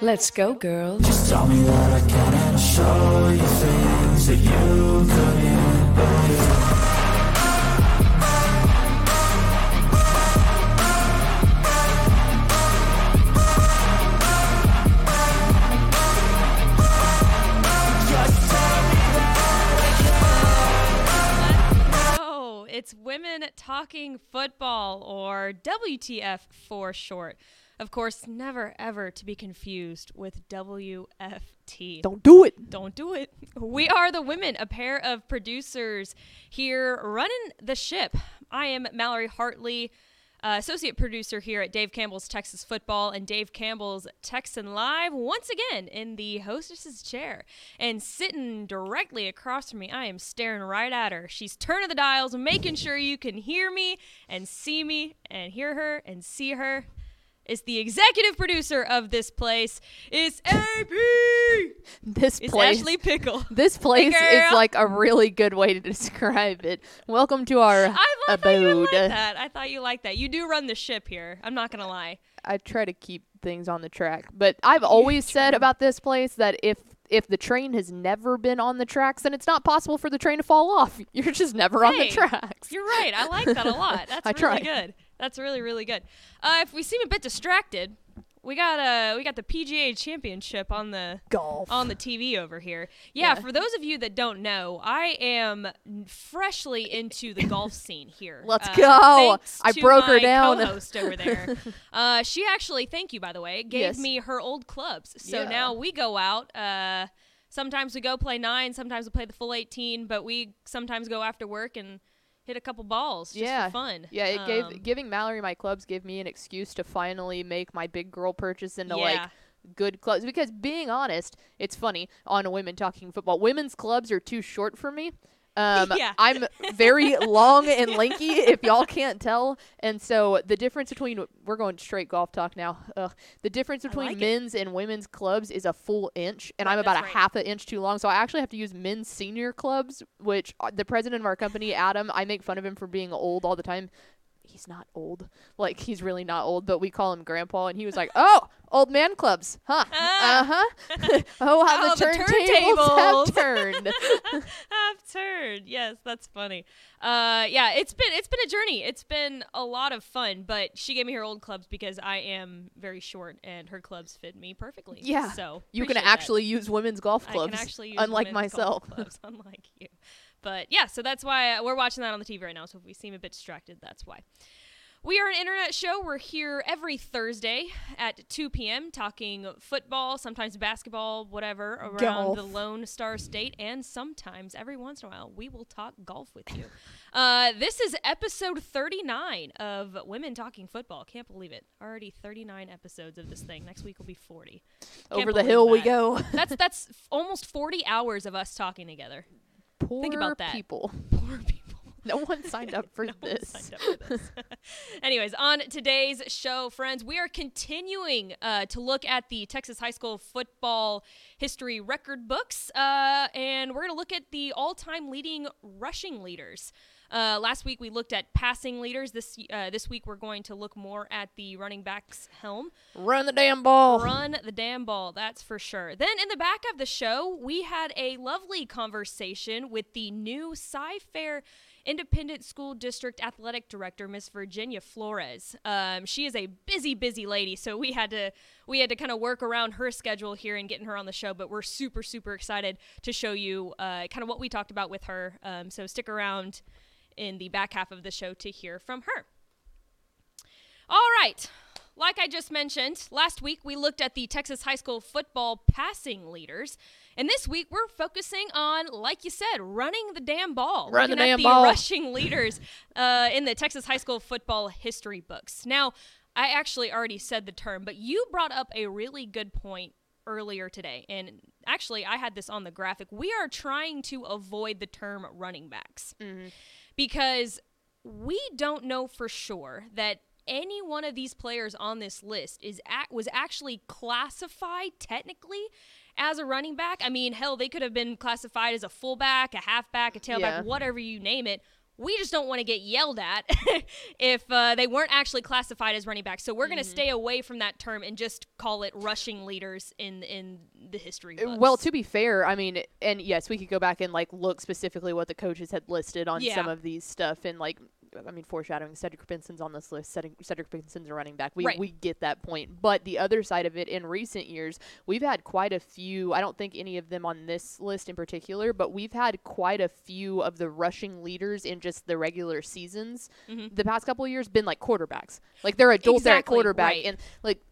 Let's go, girls. Just tell me that I can and I'll show you things that you couldn't believe. Just tell me Oh, it's Women Talking Football, or WTF for short. Of course, never ever to be confused with WFT. Don't do it. Don't do it. We are the women, a pair of producers here running the ship. I am Mallory Hartley, uh, associate producer here at Dave Campbell's Texas Football and Dave Campbell's Texan Live, once again in the hostess's chair. And sitting directly across from me, I am staring right at her. She's turning the dials, making sure you can hear me and see me and hear her and see her. Is the executive producer of this place. Is AP. This It's place. Ashley Pickle. This place is like a really good way to describe it. Welcome to our I, I thought you abode. like that. I thought you liked that. You do run the ship here. I'm not gonna lie. I try to keep things on the track, but I've always said about this place that if if the train has never been on the tracks, then it's not possible for the train to fall off. You're just never on the tracks. You're right. I like that a lot. That's I really try. good. That's really really good. Uh, if we seem a bit distracted, we got uh we got the PGA Championship on the Golf. on the TV over here. Yeah, Yeah. for those of you that don't know, I am freshly into the golf scene here. Let's Uh, go. I broke her down. Co-host over there. uh, she actually, thank you by the way, gave Yes. me her old clubs. So Yeah. now we go out. Uh, sometimes we go play nine. Sometimes we play the full eighteen. But we sometimes go after work and hit a couple balls just yeah. for fun. Yeah, it Um, gave giving Mallory my clubs gave me an excuse to finally make my big girl purchase into Yeah. like good clubs because being honest, it's funny on women talking football. Women's clubs are too short for me. Um, Yeah. I'm very long and lanky, if y'all can't tell. And so the difference between we're going straight golf talk now. Ugh. The difference between like it. men's and women's clubs is a full inch, and Right, I'm about a right. half an inch too long. So I actually have to use men's senior clubs, which uh, the president of our company, Adam, I make fun of him for being old all the time. He's not old. Like he's really not old, but we call him grandpa and he was like, "Oh, old man clubs. Huh. Ah. Uh-huh. oh, how Oh, the, the turntables have turned." Half turned. Yes, that's funny. Uh, yeah, it's been it's been a journey. It's been a lot of fun. But she gave me her old clubs because I am very short, and her clubs fit me perfectly. Yeah, So you can appreciate that. actually use women's golf clubs, I can actually use unlike women's golf myself. clubs, unlike you. But yeah, so that's why we're watching that on the TV right now. So if we seem a bit distracted, that's why. We are an internet show. We're here every Thursday at 2 p.m. talking football, sometimes basketball, whatever, around the Lone Star State. And sometimes, every once in a while, we will talk golf with you. uh, this is episode 39 of Women Talking Football. Can't believe it. Already 39 episodes of this thing. Next week will be 40. Can't Over the hill we go. That's that's almost 40 hours of us talking together. Poor about that. people. Poor people. No one signed up for No this. signed up for this. Anyways, on today's show, friends, we are continuing uh, to look at the Texas high school football history record books, uh, and we're going to look at the all-time leading rushing leaders. Uh, last week we looked at passing leaders. This uh, this week we're going to look more at the running backs helm. Run the damn ball. Run the damn ball, that's for sure. Then in the back of the show, we had a lovely conversation with the new Sci Fair Independent School District Athletic Director, Miss Virginia Flores. Um, she is a busy, busy lady, so we had to we had to kind of work around her schedule here and getting her on the show. But we're super, super excited to show you uh, kind of what we talked about with her. Um, so stick around in the back half of the show to hear from her. All right. Like I just mentioned, last week we looked at the Texas high school football passing leaders. And this week we're focusing on, like you said, running the damn ball. Run the damn ball. rushing leaders uh, in the Texas high school football history books. Now, I actually already said the term, but you brought up a really good point earlier today. And actually, I had this on the graphic. We are trying to avoid the term running backs mm-hmm. because we don't know for sure that any one of these players on this list is ac was actually classified technically as a running back. I mean, hell, they could have been classified as a fullback, a halfback, a tailback, Yeah. whatever you name it. We just don't want to get yelled at if uh, they weren't actually classified as running backs. So we're going to stay away from that term and just call it rushing leaders in in the history. Uh, Books. Well, to be fair, I mean, and yes, we could go back and like look specifically what the coaches had listed on Yeah. some of these stuff, and like, I mean, foreshadowing Cedric Benson's on this list. Cedric, Cedric Benson's a running back. We Right. we get that point, but the other side of it, in recent years, we've had quite a few. I don't think any of them on this list in particular, but we've had quite a few of the rushing leaders in just the regular seasons. Mhm. The past couple of years been like quarterbacks, like they're adults Exactly, quarterback, right. and like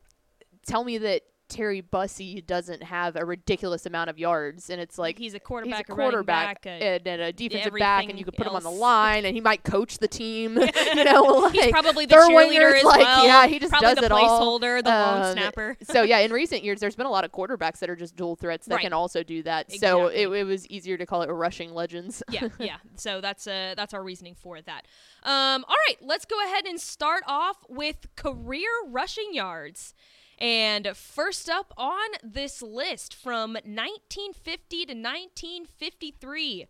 tell me that Terry Bussey doesn't have a ridiculous amount of yards, and it's like he's a quarterback, a a quarterback back, a- and, a defensive back, and you could put him on the line, and he might coach the team. you know, like He's probably the cheerleader as like, well. yeah, he just probably does the it all. placeholder, the long Um, snapper. so yeah, in recent years, there's been a lot of quarterbacks that are just dual threats that Right. can also do that. So it, it was easier to call it rushing legends. yeah, yeah. So that's uh that's our reasoning for that. Um, all right, let's go ahead and start off with career rushing yards. And first up on this list from 1950 to 1953,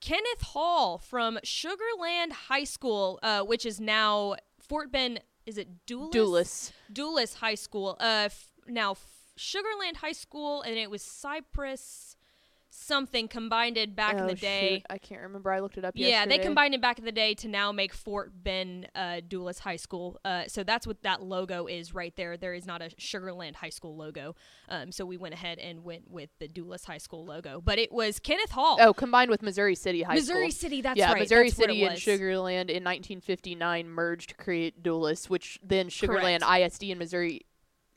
Kenneth Hall from Sugarland High School, uh, which is now Fort Bend. Is it Dulles? Dulles. Dulles High School. Uh, f- now f- Sugarland High School, and it was Cypress something combined it back in Oh, the day. shoot, I can't remember. I looked it up. Yeah, yesterday. they combined it back in the day to now make Fort Bend uh, High School. Uh, so that's what that logo is right there. There is not a Sugarland High School logo. Um, so we went ahead and went with the Dulles High School logo. But it was Kenneth Hall. Oh, combined with Missouri City High Missouri School. Missouri City, that's yeah, right. Missouri that's City and. Sugarland in 1959 merged to create Dulles, which then Sugarland Correct. ISD and Missouri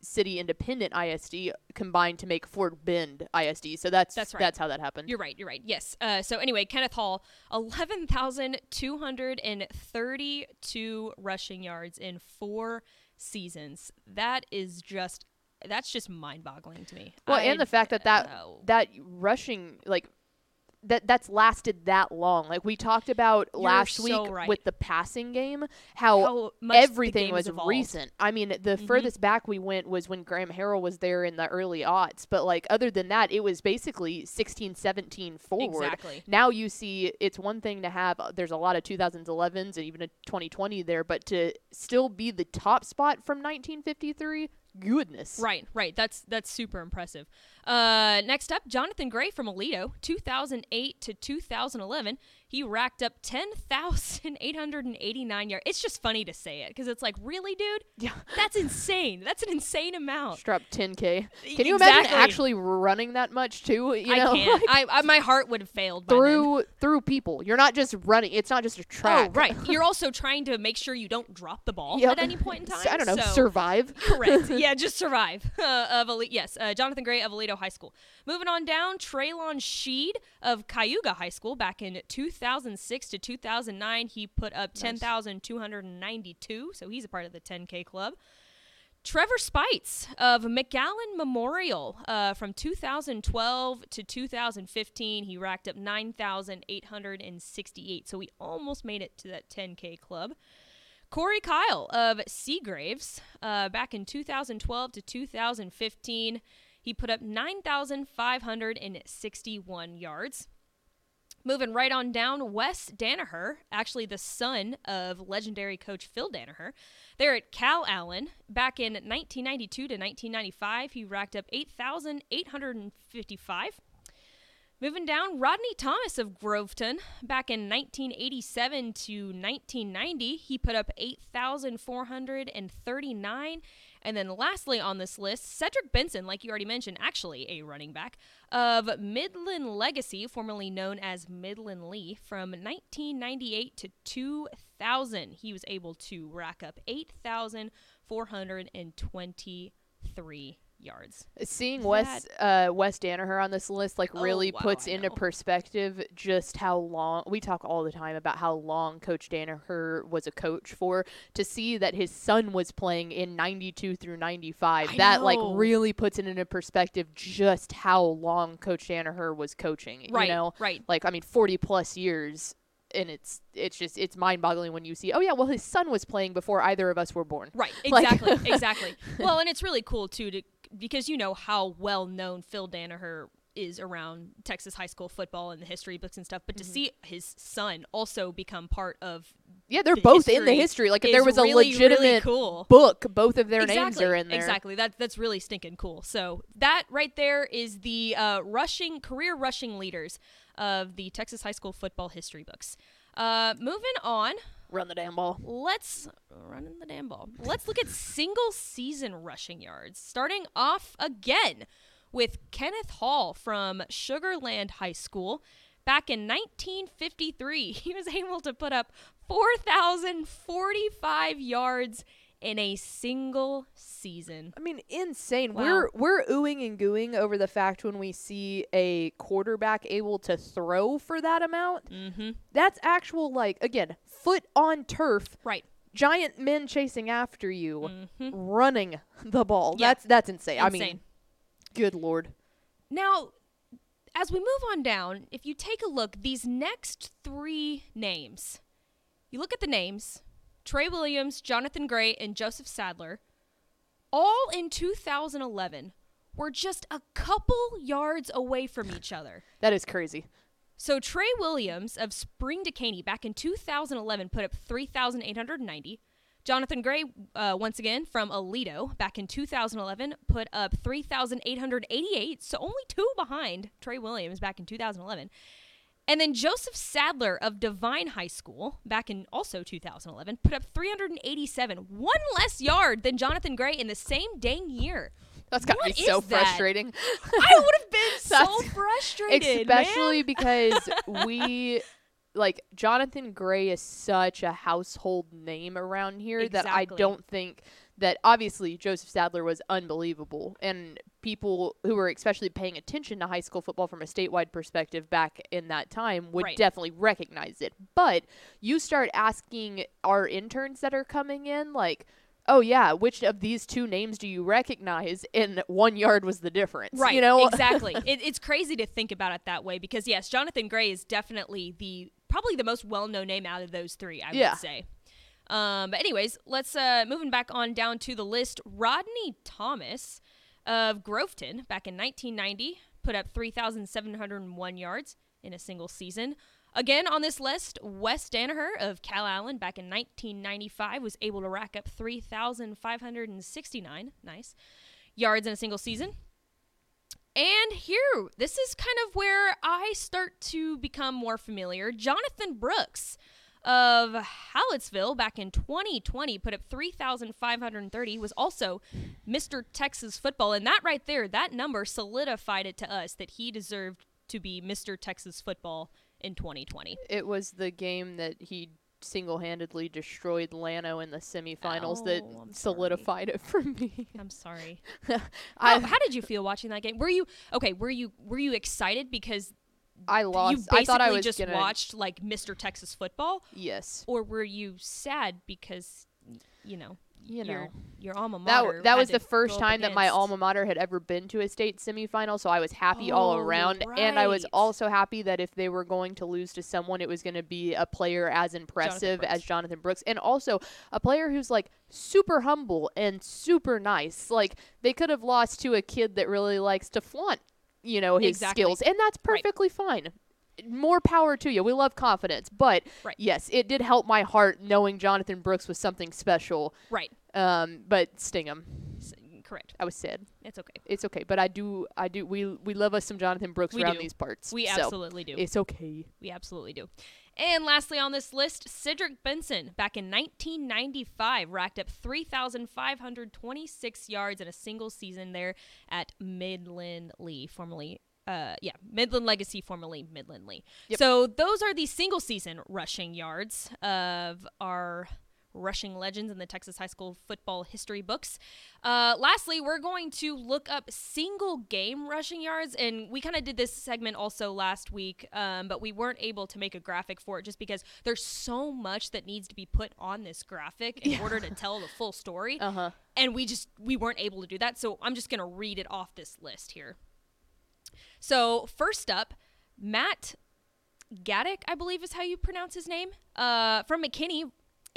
City Independent ISD combined to make Fort Bend ISD. So that's That's right. that's how that happened. You're right. You're right. Yes. Uh, so anyway, Kenneth Hall, eleven thousand two hundred and thirty-two rushing yards in four seasons. That is just that's just mind-boggling to me. well, I and the fact that that that rushing like that that's lasted that long. Like we talked about You're last so week right. with the passing game, how, How everything was evolved. recent. I mean, the Mhm. furthest back we went was when Graham Harrell was there in the early aughts, but like other than that, it was basically 16, 17 forward. Exactly. Now you see it's one thing to have uh, there's a lot of 2011s and even a 2020 there, but to still be the top spot from 1953, goodness. Right, right. That's that's super impressive. Uh, next up, Jonathan Gray from Aledo, 2008 to 2011. He racked up 10,889 yards. It's just funny to say it because it's like, really, dude? Yeah. That's insane. That's an insane amount. Strap 10k. Can you imagine actually running that much too? You know, I can't. like, I, I my heart would have failed by then. through through people. You're not just running. It's not just a track. Oh, right. You're also trying to make sure you don't drop the ball Yep. at any point in time. I don't know. so- survive. Correct. yeah, just survive. Uh, of Ali- yes, uh, Jonathan Gray of Aledo High School. Moving on down, Traylon Shead of Cayuga High School back in 2006 to 2009. He put up 10,292, so he's a part of the 10K club. Trevor Speights of McAllen Memorial uh, from 2012 to 2015. He racked up 9,868, so he almost made it to that 10K club. Corey Kyle of Seagraves, uh, back in 2012 to 2015, he put up 9,561 yards. Moving right on down, Wes Danaher, actually the son of legendary coach Phil Danaher. They're at Calallen. Back in 1992 to 1995, he racked up 8,855. Moving down, Rodney Thomas of Groveton. Back in 1987 to 1990, he put up 8,439. And then lastly on this list, Cedric Benson, like you already mentioned, actually a running back of Midland Legacy, formerly known as Midland Lee, from 1998 to 2000. He was able to rack up 8,423 yards. Seeing Wes uh, Wes Danaher on this list like Oh, really wow, puts I into know. perspective just how long we talk all the time about how long Coach Danaher was a coach for. To see that his son was playing in '92 through '95, I that like really puts it into perspective just how long Coach Danaher was coaching. Right, You know, right. like I mean, 40 plus years. And it's it's just it's mind boggling when you see oh yeah well his son was playing before either of us were born Right, Like- exactly, exactly. Well, and it's really cool too to because you know how well known Phil Danaher is around Texas high school football and the history books and stuff, but to Mm-hmm. see his son also become part of Yeah, they're the both in the history history. Like if there was a really, legitimate really cool. book, both of their exactly, names are in there. Exactly. That that's really stinking cool. So that right there is the uh, rushing career rushing leaders of the Texas high school football history books. Uh, moving on, Run the damn ball. let's run the damn ball. Let's look at single season rushing yards. Starting off again with Kenneth Hall from Sugarland High School. Back in 1953, he was able to put up 4,045 yards in a single season. I mean, insane. Wow. We're we're oohing and gooing over the fact when we see a quarterback able to throw for that amount. Mm-hmm. That's actual like again, foot on turf, Right. giant men chasing after you, Mhm. running the ball. Yeah. That's that's insane. I mean, good lord. Now, as we move on down, if you take a look, these next three names, you look at the names Trey Williams, Jonathan Gray, and Joseph Sadler, all in 2011, were just a couple yards away from each other. That is crazy. So Trey Williams of Spring Dekaney back in 2011 put up 3,890. Jonathan Gray, uh, once again from Aledo, back in 2011 put up 3,888, so only two behind Trey Williams back in 2011. And then Joseph Sadler of Devine High School, back in also 2011, put up 387, one less yard than Jonathan Gray in the same dang year. That's got What me so that? frustrating. I would have been so frustrated, man. Especially because we like Jonathan Gray is such a household name around here that I don't think that obviously Joseph Sadler was unbelievable and people who were especially paying attention to high school football from a statewide perspective back in that time would Right. definitely recognize it. But you start asking our interns that are coming in like Oh yeah, which of these two names do you recognize? And one yard was the difference. Right. You know exactly. It, it's crazy to think about it that way because yes, Jonathan Gray is definitely the probably the most well-known name out of those three. I Yeah. would say. Um, but anyways, let's uh, moving back on down to the list. Rodney Thomas of Groveton back in 1990 put up 3,701 yards in a single season. Again on this list, Wes Danaher of Calallen back in 1995 was able to rack up 3,569 nice yards in a single season. And here, this is kind of where I start to become more familiar. Jonathan Brooks of Hallettsville back in 2020 put up 3,530, was also Mr. Texas football. And that right there, that number solidified it to us that he deserved to be Mr. Texas football in 2020. It was the game that he single-handedly destroyed Llano in the semifinals that Oh, sorry. solidified it for me. I'm sorry. How, how did you feel watching that game? Were you okay? Were you were you excited because I you lost. basically I thought I was just gonna. watched like Mr. Texas football, Yes, or were you sad because you know you know your alma mater that had was the first time that my alma mater had ever been to a state semifinal, so I was happy all Oh, around. And I was also happy that if they were going to lose to someone, it was going to be a player as impressive as Jonathan Brooks, and also a player who's like super humble and super nice. Like they could have lost to a kid that really likes to flaunt, you know, his Exactly. skills, and that's Right. perfectly fine. More power to you. We love confidence, but Right. yes, it did help my heart knowing Jonathan Brooks was something special. right. Um, but sting him. S- correct. I was sad. It's okay. It's okay, but I do, I do. We we love us some Jonathan Brooks We around do. these parts. We so absolutely do. It's okay. We absolutely do. And lastly on this list, Cedric Benson, back in 1995, racked up 3,526 yards in a single season there at Midland Lee, formerly. Uh, yeah, Midland Legacy, formerly Midland Lee. Yep. So those are the single season rushing yards of our rushing legends in the Texas high school football history books. Uh, lastly, we're going to look up single game rushing yards, and we kind of did this segment also last week, um, but we weren't able to make a graphic for it just because there's so much that needs to be put on this graphic in order to tell the full story, Uh huh. and we just we weren't able to do that. So I'm just gonna read it off this list here. So first up, Matt Gaddick, I believe is how you pronounce his name, uh, from McKinney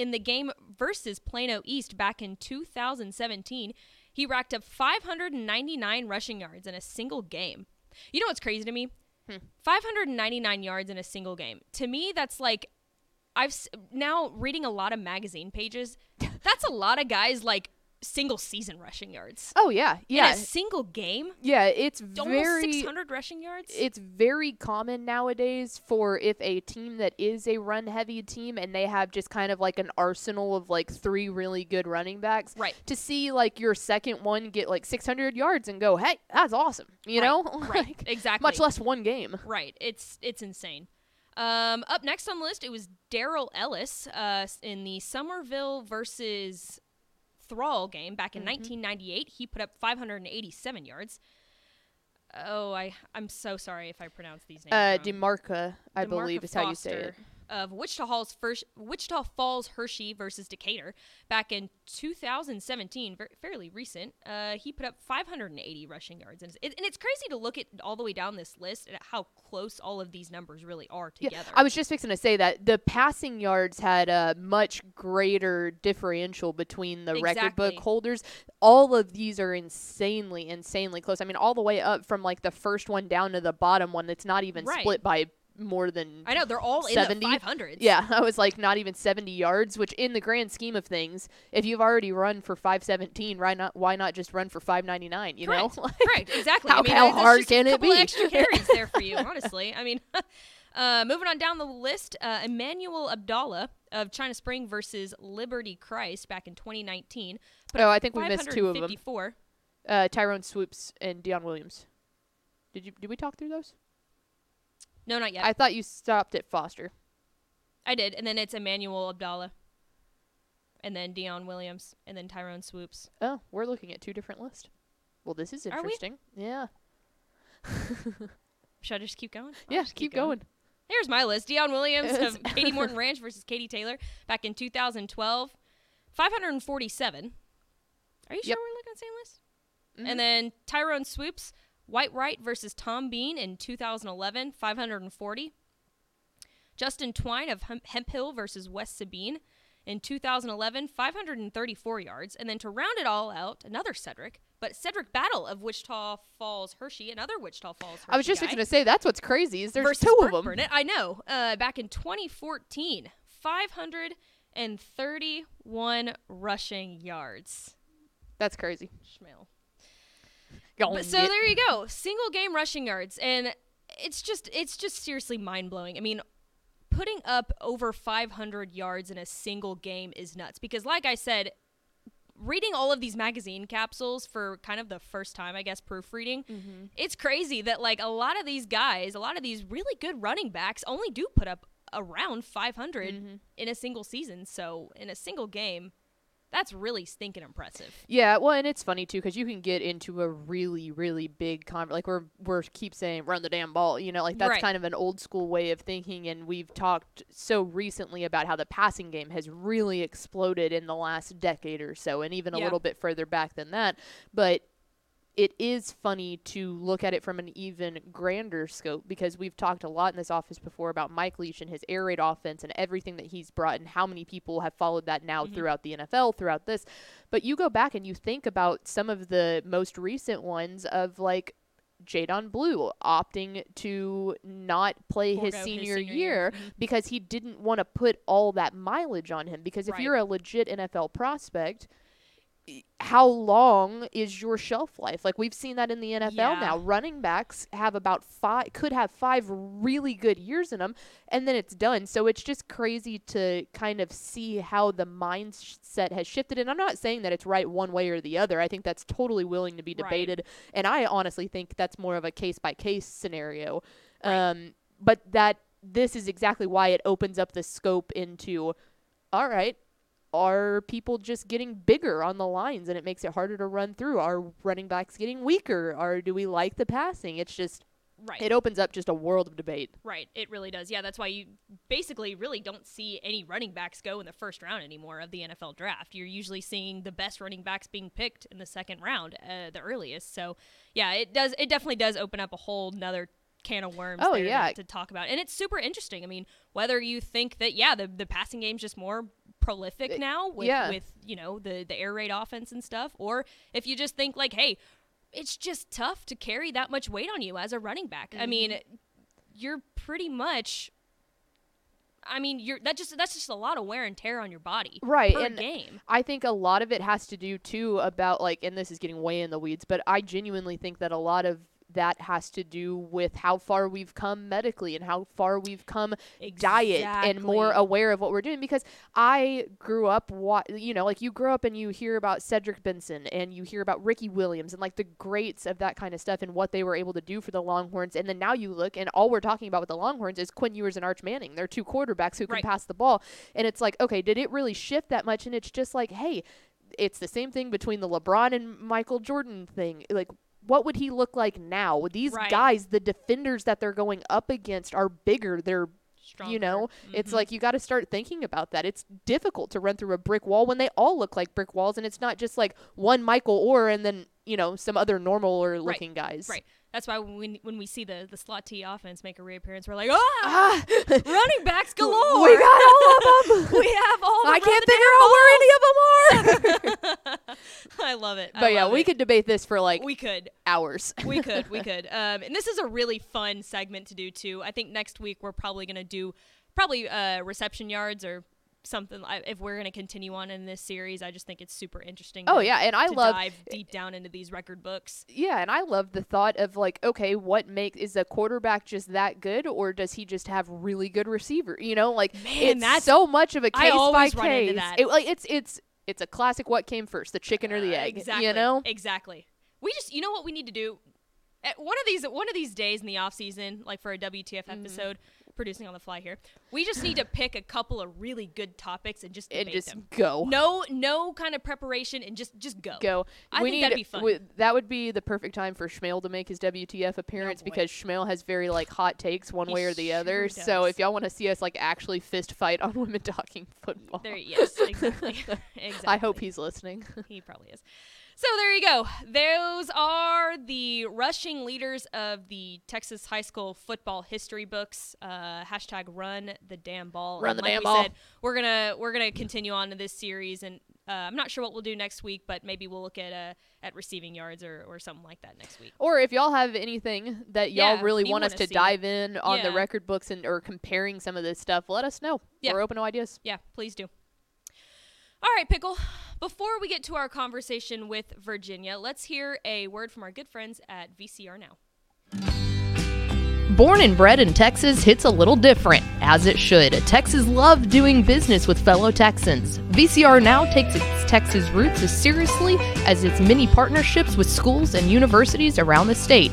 in the game versus Plano East back in 2017. He racked up 599 rushing yards in a single game. You know what's crazy to me? Hmm. 599 yards in a single game. To me, that's like I've s- now reading a lot of magazine pages. That's a lot of guys like single season rushing yards. Oh yeah, yeah, In a single game, yeah. It's almost very 600 rushing yards. it's very common nowadays for if a team that is a run heavy team and they have just kind of like an arsenal of like three really good running backs Right. to see like your second one get like 600 yards and go hey that's awesome you Right, know right, Like, exactly. much less one game Right. It's it's insane. Um, up next on the list, it was Daryl Ellis uh, in the Somerville versus Thrall game back Mm-hmm. in 1998. He put up 587 yards. Oh, I I'm so sorry if I pronounce these names uh wrong. demarca i DeMarca believe is how you say it Foster Of Wichita Hall's first Wichita Falls Hirschi versus Decatur back in 2017, ver- fairly recent. Uh, he put up 580 rushing yards, and it's, and it's crazy to look at all the way down this list at how close all of these numbers really are Yeah, together. I was just fixing to say that the passing yards had a much greater differential between the record book holders. All of these are insanely, insanely close. I mean, all the way up from like the first one down to the bottom one that's not even Right. split by more than I know they're all 70? in the 500s. yeah, I was like not even 70 yards, which in the grand scheme of things, if you've already run for 517, why not why not just run for 599, you Correct. know? Correct. Exactly. How- I mean, how hard can it be? Extra carries there for you, honestly. I mean, uh, moving on down the list, uh, Emmanuel Abdallah of China Spring versus Liberty Christ back in 2019. Put Oh, I think we missed two of them. 554. Uh, Tyrone Swoops and Dion Williams. Did you did we talk through those? No, not yet. I thought you stopped at Foster. I did, and then it's Emmanuel Abdallah, and then Dion Williams, and then Tyrone Swoops. Oh, we're looking at two different lists. Well, this is Are we? interesting. Yeah. Should I just keep going? I'll Yeah, just keep going. Here's my list. Dion Williams of Katy Morton Ranch versus Katy Taylor back in 2012. 547. Are you Yep. sure we're looking at the same list? Mhm. And then Tyrone Swoops, Whitewright versus Tom Bean in 2011, 540. Justin Twine of Hemphill versus West Sabine in 2011, 534 yards. And then to round it all out, another Cedric, but Cedric Battle of Wichita Falls Hirschi, another Wichita Falls Hirschi I was just fixing to say that's what's crazy is there's two Burke of them. Burnett. I know. Uh, back in 2014, 531 rushing yards. That's crazy. Schmale. But so there you go, single game rushing yards, and it's just it's just seriously mind blowing. I mean, putting up over 500 yards in a single game is nuts because, like I said, reading all of these magazine capsules for kind of the first time, I guess, proofreading, Mm-hmm. it's crazy that like a lot of these guys, a lot of these really good running backs, only do put up around 500 Mm-hmm. in a single season. So in a single game, that's really stinking impressive. Yeah, well, and it's funny too because you can get into a really, really big con. Like we're we're keep saying run the damn ball. You know, like that's Right. kind of an old school way of thinking. And we've talked so recently about how the passing game has really exploded in the last decade or so, and even a little bit further back than that. But it is funny to look at it from an even grander scope because we've talked a lot in this office before about Mike Leach and his air raid offense and everything that he's brought and how many people have followed that now throughout the NFL, throughout this. But you go back and you think about some of the most recent ones of like Jaydon Blue opting to not play his Forego his senior, senior year, year. Mhm. because he didn't want to put all that mileage on him. Because if Right. you're a legit NFL prospect, how long is your shelf life? Like we've seen that in the NFL Yeah. now. Running backs have about five, could have five really good years in them, and then it's done. So it's just crazy to kind of see how the mindset has shifted. And I'm not saying that it's right one way or the other. I think that's totally willing to be Right. debated, and I honestly think that's more of a case by case scenario. Right. Um, but that this is exactly why it opens up the scope into, all right, are people just getting bigger on the lines and it makes it harder to run through? Are running backs getting weaker? Or do we like the passing? It's just Right. it opens up just a world of debate. Right, it really does. Yeah, that's why you basically really don't see any running backs go in the first round anymore of the NFL draft. You're usually seeing the best running backs being picked in the second round, uh, the earliest. So, yeah, it does. It definitely does open up a whole nother can of worms. Oh, there to- to, talk about, and it's super interesting. I mean, whether you think that yeah, the the passing game's just more prolific now with yeah. with you know the the air raid offense and stuff, or if you just think like, hey. it's just tough to carry that much weight on you as a running back. I mean, Mm-hmm. you're pretty much. I mean, you're that just that's just a lot of wear and tear on your body, Right, Per and game, I think a lot of it has to do too about like, and this is getting way in the weeds, but I genuinely think that a lot of that has to do with how far we've come medically and how far we've come diet and more aware of what we're doing. Because I grew up wa- you know like you grow up and you hear about Cedric Benson and you hear about Ricky Williams and like the greats of that kind of stuff and what they were able to do for the Longhorns. And then now you look and all we're talking about with the Longhorns is Quinn Ewers and Arch Manning. They're two quarterbacks who can Right. pass the ball. And it's like okay did it really shift that much? And it's just like hey it's the same thing between the LeBron and Michael Jordan thing. Like what would he look like now? These Right. guys, the defenders that they're going up against are bigger. They're you know Stronger. it's like you got to start thinking about that it's difficult to run through a brick wall when they all look like brick walls and it's not just like one michael orr and then you know some other normal or looking guys Right. That's why when we, when we see the the slot T offense make a reappearance, we're like, ah, ah running backs galore. we got all of them we have all. I can't figure out where any of them are. I love it. I but yeah we it. could debate this for like we could hours we could we could um and this is a really fun segment to do too i think next week we're probably gonna do probably uh reception yards or something I- if we're gonna continue on in this series i just think it's super interesting oh to- yeah and i to love dive deep down into these record books Yeah, and I love the thought of like, okay, what makes is a quarterback just that good, or does he just have really good receiver? You know, like Man, it's that's- so much of a case by always run into case. that. It, like it's it's it's a classic. What came first, the chicken or the Uh, egg? exactly You know, exactly we just you know what we need to do At one of these one of these days in the off season like for a wtf Mm-hmm. episode producing on the fly here we just need to pick a couple of really good topics and just and just them go. no no kind of preparation and just just go Go. I we think need that'd be fun. we- that would be the perfect time for Schmale to make his WTF oh, appearance boy. because Schmale has very like hot takes one He way or the other. sure So if y'all want to see us like actually fist fight on women talking football, There, yes, exactly. exactly. I hope he's listening. he probably is. So there you go. Those are the rushing leaders of the Texas high school football history books. Uh, hashtag run the damn ball. Run And the like damn we ball. Said, we're gonna we're gonna continue on to this series, and uh, I'm not sure what we'll do next week, but maybe we'll look at uh, at receiving yards or, or something like that next week. Or if y'all have anything that y'all Yeah, really want us to dive in on the record books and or comparing some of this stuff, let us know. Yeah. We're open to ideas. Yeah, please do. All right, Pickle. Before we get to our conversation with Virginia, let's hear a word from our good friends at VCR Now. Born and bred in Texas hits a little different, as it should. Texas love doing business with fellow Texans. VCR now takes its Texas roots as seriously as its many partnerships with schools and universities around the state.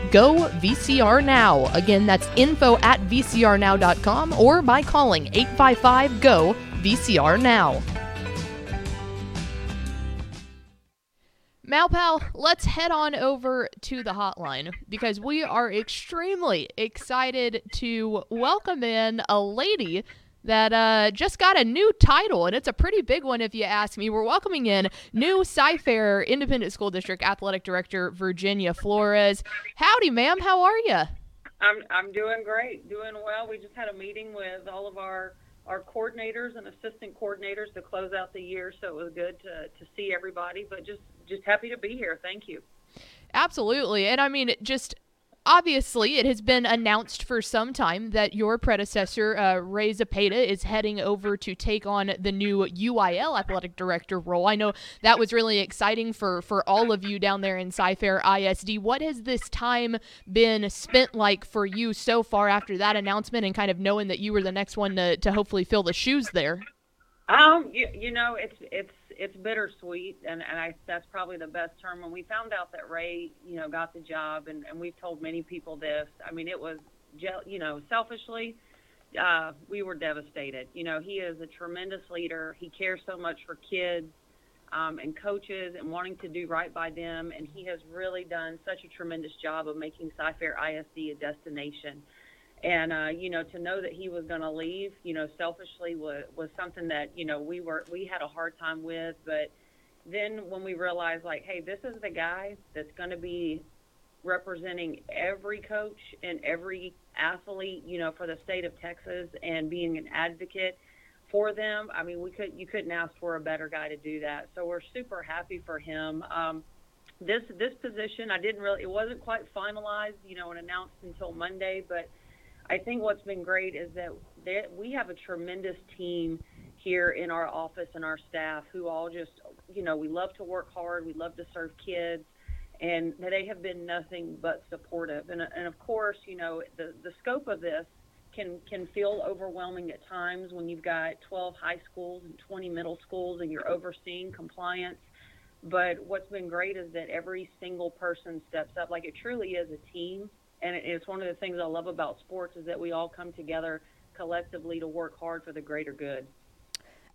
GO VCR Now. Again, that's info at vcrnow.com or by calling 855 GO VCR Now. Malpal, let's head on over to the hotline because we are extremely excited to welcome in a lady that uh, just got a new title, and it's a pretty big one if you ask me. We're welcoming in new Cy-Fair Independent School District Athletic Director Virginia Flores. Howdy, ma'am. How are you? I'm I'm doing great, doing well. We just had a meeting with all of our our coordinators and assistant coordinators to close out the year, so it was good to to see everybody. But just just happy to be here. Thank you. Absolutely. And I mean, just obviously, it has been announced for some time that your predecessor, uh, Ray Zapata, is heading over to take on the new UIL athletic director role. I know that was really exciting for, for all of you down there in Cy-Fair ISD. What has this time been spent like for you so far after that announcement and kind of knowing that you were the next one to, to hopefully fill the shoes there? Um, you, you know, it's it's it's bittersweet, and and I that's probably the best term. When we found out that Ray, you know, got the job, and and we've told many people this. I mean, it was, you know, selfishly, uh, we were devastated. You know, he is a tremendous leader. He cares so much for kids um, and coaches and wanting to do right by them, and he has really done such a tremendous job of making Cy-Fair ISD a destination. And uh, you know, to know that he was going to leave, you know, selfishly was was something that you know we were we had a hard time with. But then when we realized, like, hey, this is the guy that's going to be representing every coach and every athlete, you know, for the state of Texas, and being an advocate for them. I mean, we could you couldn't ask for a better guy to do that. So we're super happy for him. Um, this this position, I didn't really, it wasn't quite finalized, you know, and announced until Monday, but I think what's been great is that they, we have a tremendous team here in our office and our staff who all just, you know, we love to work hard, we love to serve kids, and they have been nothing but supportive. And, and of course, you know, the, the scope of this can, can feel overwhelming at times when you've got 12 high schools and 20 middle schools and you're overseeing compliance. But what's been great is that every single person steps up. Like it truly is a team and it's one of the things I love about sports is that we all come together collectively to work hard for the greater good.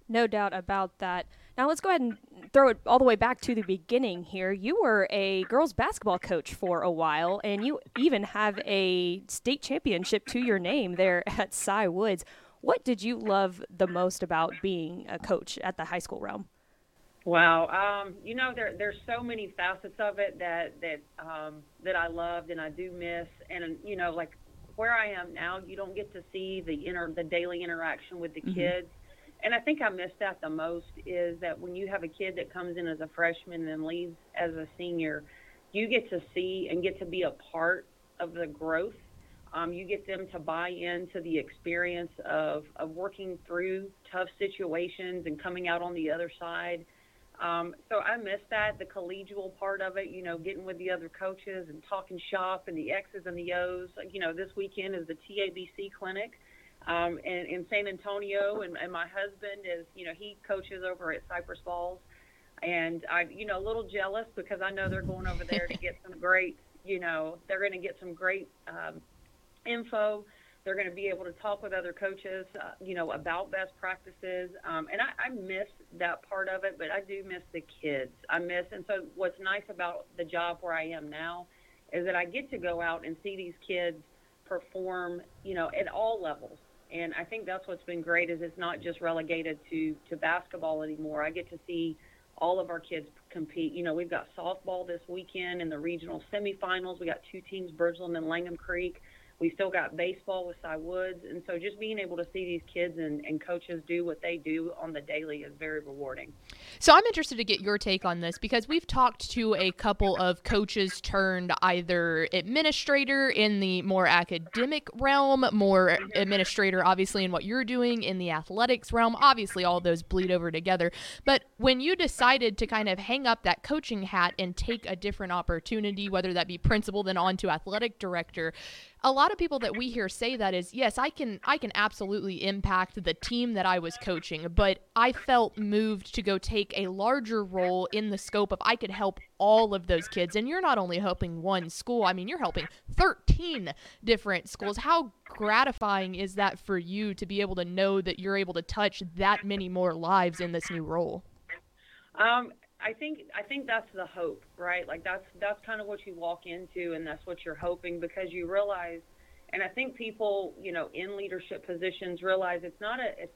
No doubt about that. Now let's go ahead and throw it all the way back to the beginning here. You were a girls basketball coach for a while, and you even have a state championship to your name there at Cy Woods. What did you love the most about being a coach at the high school realm? Wow, um, you know there there's so many facets of it that that um, that I loved and I do miss, and you know like where I am now, you don't get to see the inter the daily interaction with the mm-hmm. kids, and I think I miss that the most is that when you have a kid that comes in as a freshman and leaves as a senior, you get to see and get to be a part of the growth. Um, you get them to buy into the experience of, of working through tough situations and coming out on the other side um, so I miss that, the collegial part of it, you know, getting with the other coaches and talking shop and the X's and the O's. You know, this weekend is the TABC clinic um, in, in San Antonio, and, and my husband is, you know, he coaches over at Cypress Falls. And I, you know, a little jealous because I know they're going over there to get some great, you know, they're going to get some great um, info they're going to be able to talk with other coaches, uh, you know, about best practices. Um, and I, I miss that part of it, but I do miss the kids. I miss, and so what's nice about the job where I am now is that I get to go out and see these kids perform, you know, at all levels. And I think that's what's been great is it's not just relegated to to basketball anymore. I get to see all of our kids compete. You know, we've got softball this weekend in the regional semifinals. We got two teams, Bridgeland and Langham Creek we still got baseball with Cy Woods, and so just being able to see these kids and, and coaches do what they do on the daily is very rewarding. So I'm interested to get your take on this because we've talked to a couple of coaches turned either administrator in the more academic realm, more administrator obviously in what you're doing in the athletics realm. Obviously, all those bleed over together. But when you decided to kind of hang up that coaching hat and take a different opportunity, whether that be principal then on to athletic director, a lot of people that we hear say that is yes i can i can absolutely impact the team that i was coaching but i felt moved to go take a larger role in the scope of i could help all of those kids. And you're not only helping one school i mean you're helping 13 different schools. How gratifying is that for you to be able to know that you're able to touch that many more lives in this new role? Um, I think I think that's the hope, right? Like that's that's kind of what you walk into, and that's what you're hoping because you realize, and I think people, you know, in leadership positions realize it's not a it's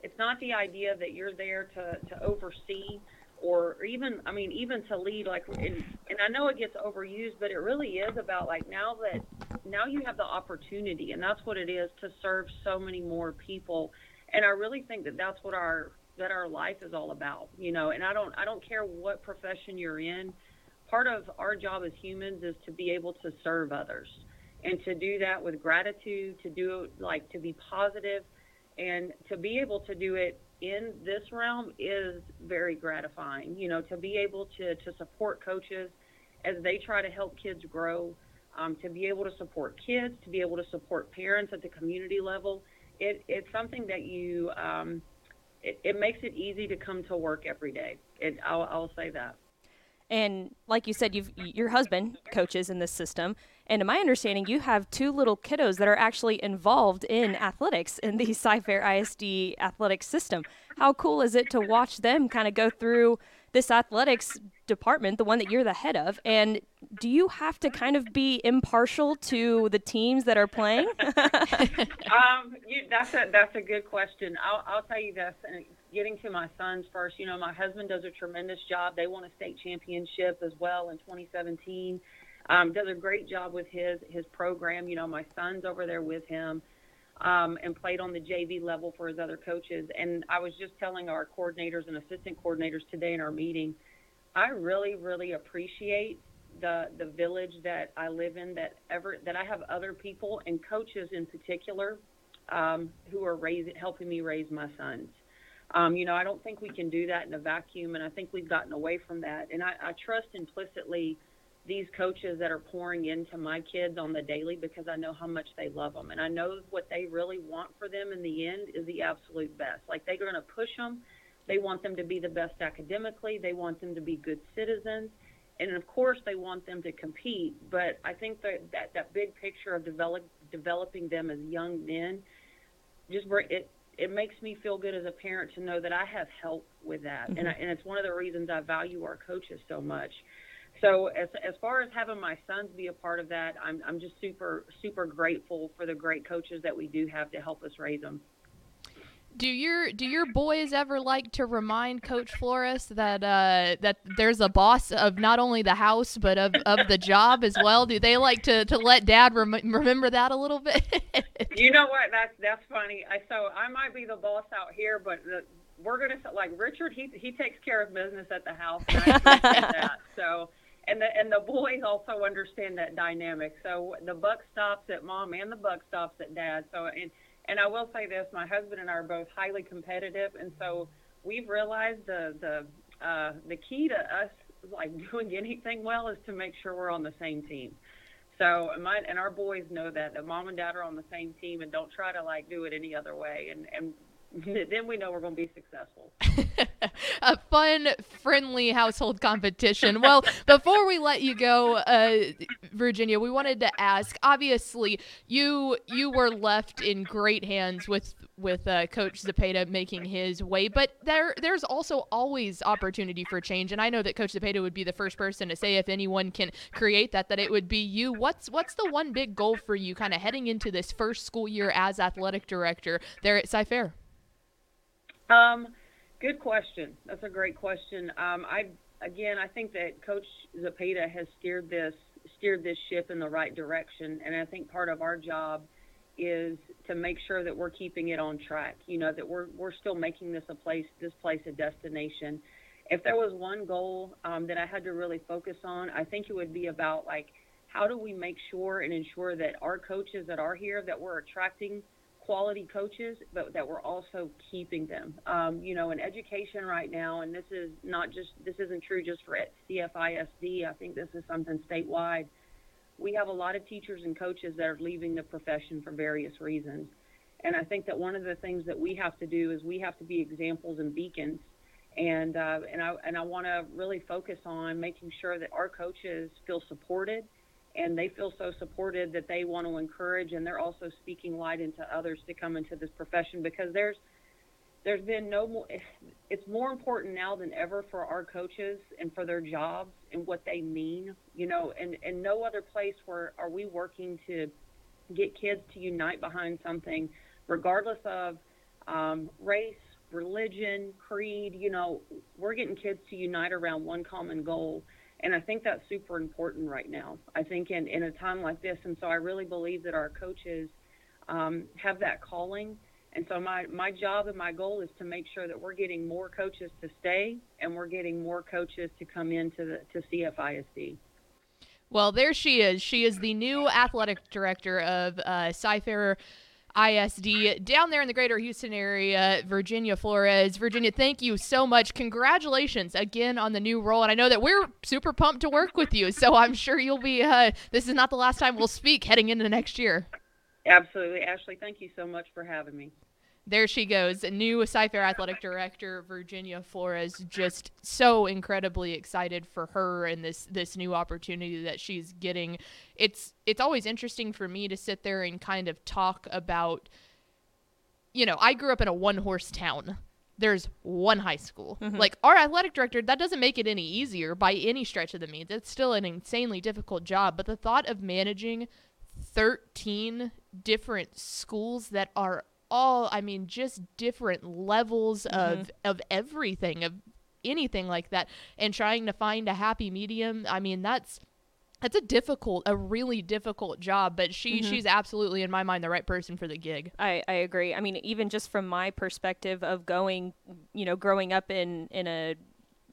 it's not the idea that you're there to to oversee or even I mean even to lead like and, and I know it gets overused, but it really is about like now that now you have the opportunity, and that's what it is to serve so many more people. And I really think that that's what our that our life is all about, you know, and I don't I don't care what profession you're in. Part of our job as humans is to be able to serve others and to do that with gratitude, to do it like to be positive and to be able to do it in this realm is very gratifying. You know, to be able to to support coaches as they try to help kids grow, um, to be able to support kids, to be able to support parents at the community level. It, it's something that you um, it, it makes it easy to come to work every day. It, I'll, I'll say that. And like you said, you've your husband coaches in this system, and to my understanding, you have two little kiddos that are actually involved in athletics in the Cy-Fair ISD athletic system. How cool is it to watch them kind of go through this athletics department, the one that you're the head of, and do you have to kind of be impartial to the teams that are playing? um, you, that's a that's a good question. I'll, I'll tell you this. And getting to my sons first, you know, my husband does a tremendous job. They won a state championship as well in 2017. Um, does a great job with his his program. You know, my son's over there with him. Um, and played on the JV level for his other coaches. And I was just telling our coordinators and assistant coordinators today in our meeting, I really, really appreciate the the village that I live in. That ever that I have other people and coaches in particular um, who are raising, helping me raise my sons. Um, you know, I don't think we can do that in a vacuum, and I think we've gotten away from that. And I, I trust implicitly these coaches that are pouring into my kids on the daily because I know how much they love them, and I know what they really want for them in the end is the absolute best. Like they're going to push them. They want them to be the best academically. They want them to be good citizens and of course they want them to compete. But I think that that, that big picture of develop, developing them as young men, just it it makes me feel good as a parent to know that I have help with that, mm-hmm. and I, and it's one of the reasons I value our coaches so much. So as as far as having my sons be a part of that, I'm I'm just super super grateful for the great coaches that we do have to help us raise them. Do your do your boys ever like to remind Coach Flores that uh, that there's a boss of not only the house but of, of the job as well? Do they like to, to let Dad rem- remember that a little bit? you know what? That's that's funny. I so I might be the boss out here, but the, we're gonna like Richard. He he takes care of business at the house. And. So and the and the boys also understand that dynamic. So the buck stops at mom and the buck stops at dad. So and and I will say this: my husband and I are both highly competitive, and so we've realized the the uh, the key to us like doing anything well is to make sure we're on the same team. So my and our boys know that that mom and dad are on the same team, and don't try to like do it any other way. And and then we know we're going to be successful. a fun, friendly household competition. Well, before we let you go, uh, Virginia, we wanted to ask. Obviously, you you were left in great hands with with uh, Coach Zepeda making his way, but there there's also always opportunity for change. And I know that Coach Zepeda would be the first person to say if anyone can create that, that it would be you. What's what's the one big goal for you, kind of heading into this first school year as athletic director there at Cy-Fair? Um, good question. That's a great question. Um, I again, I think that Coach Zepeda has steered this steered this ship in the right direction, and I think part of our job is to make sure that we're keeping it on track. You know that we're we're still making this a place this place a destination. If there was one goal um, that I had to really focus on, I think it would be about like how do we make sure and ensure that our coaches that are here that we're attracting quality coaches, but that we're also keeping them. Um, you know, in education right now, and this is not just this isn't true just for CFISD. I think this is something statewide. We have a lot of teachers and coaches that are leaving the profession for various reasons, and I think that one of the things that we have to do is we have to be examples and beacons. And uh, and I and I want to really focus on making sure that our coaches feel supported and they feel so supported that they want to encourage and they're also speaking light into others to come into this profession because there's there's been no more it's more important now than ever for our coaches and for their jobs and what they mean you know and and no other place where are we working to get kids to unite behind something regardless of um, race religion creed you know we're getting kids to unite around one common goal and I think that's super important right now. I think in, in a time like this, and so I really believe that our coaches um, have that calling. And so my, my job and my goal is to make sure that we're getting more coaches to stay and we're getting more coaches to come into the to CFISD. Well, there she is. She is the new athletic director of uh, Cy-Fair ISD down there in the greater Houston area, Virginia Flores. Virginia, thank you so much. Congratulations again on the new role. And I know that we're super pumped to work with you. So I'm sure you'll be, uh, this is not the last time we'll speak heading into next year. Absolutely. Ashley, thank you so much for having me. There she goes, new Cy-Fair athletic director Virginia Flores. Just so incredibly excited for her and this this new opportunity that she's getting. It's it's always interesting for me to sit there and kind of talk about. You know, I grew up in a one horse town. There's one high school. Mm-hmm. Like our athletic director, that doesn't make it any easier by any stretch of the means. It's still an insanely difficult job. But the thought of managing 13 different schools that are all I mean just different levels of mm-hmm. of everything of anything like that and trying to find a happy medium I mean that's that's a difficult a really difficult job but she mm-hmm. she's absolutely in my mind the right person for the gig I, I agree. I mean, even just from my perspective of going, you know, growing up in in a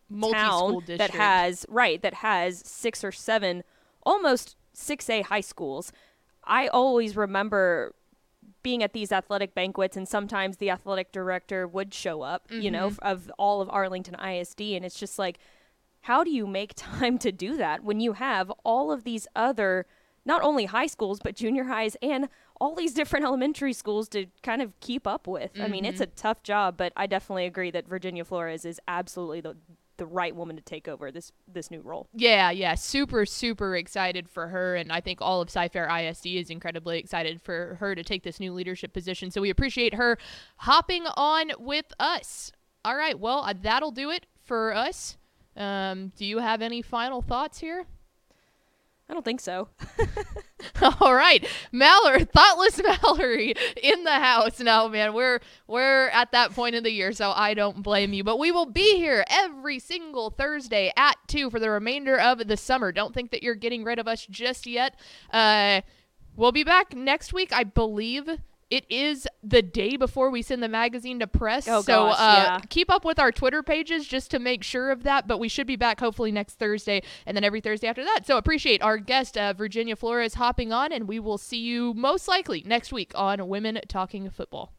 multi-school town district that has right that has six or seven almost 6A high schools. I always remember being at these athletic banquets and sometimes the athletic director would show up, you know, mm-hmm. of all of Arlington ISD and it's just like how do you make time to do that when you have all of these other not only high schools but junior highs and all these different elementary schools to kind of keep up with. I mean, it's mm-hmm. a tough job, but I definitely agree that Virginia Flores is absolutely the the right woman to take over this this new role. Yeah, yeah, super, super excited for her, and I think all of Cy-Fair ISD is incredibly excited for her to take this new leadership position. So we appreciate her hopping on with us. All right, well, uh, that'll do it for us. Um, do you have any final thoughts here? I don't think so. All right, Mallory, thoughtless Mallory in the house. No, man, we're we're at that point in the year, so I don't blame you. But we will be here every single Thursday at two for the remainder of the summer. Don't think that you're getting rid of us just yet. Uh, we'll be back next week, I believe. It is the day before we send the magazine to press. Oh, so gosh, uh, yeah. keep up with our Twitter pages just to make sure of that. But we should be back hopefully next Thursday and then every Thursday after that. So appreciate our guest, uh, Virginia Flores, hopping on, and we will see you most likely next week on Women Talking Football.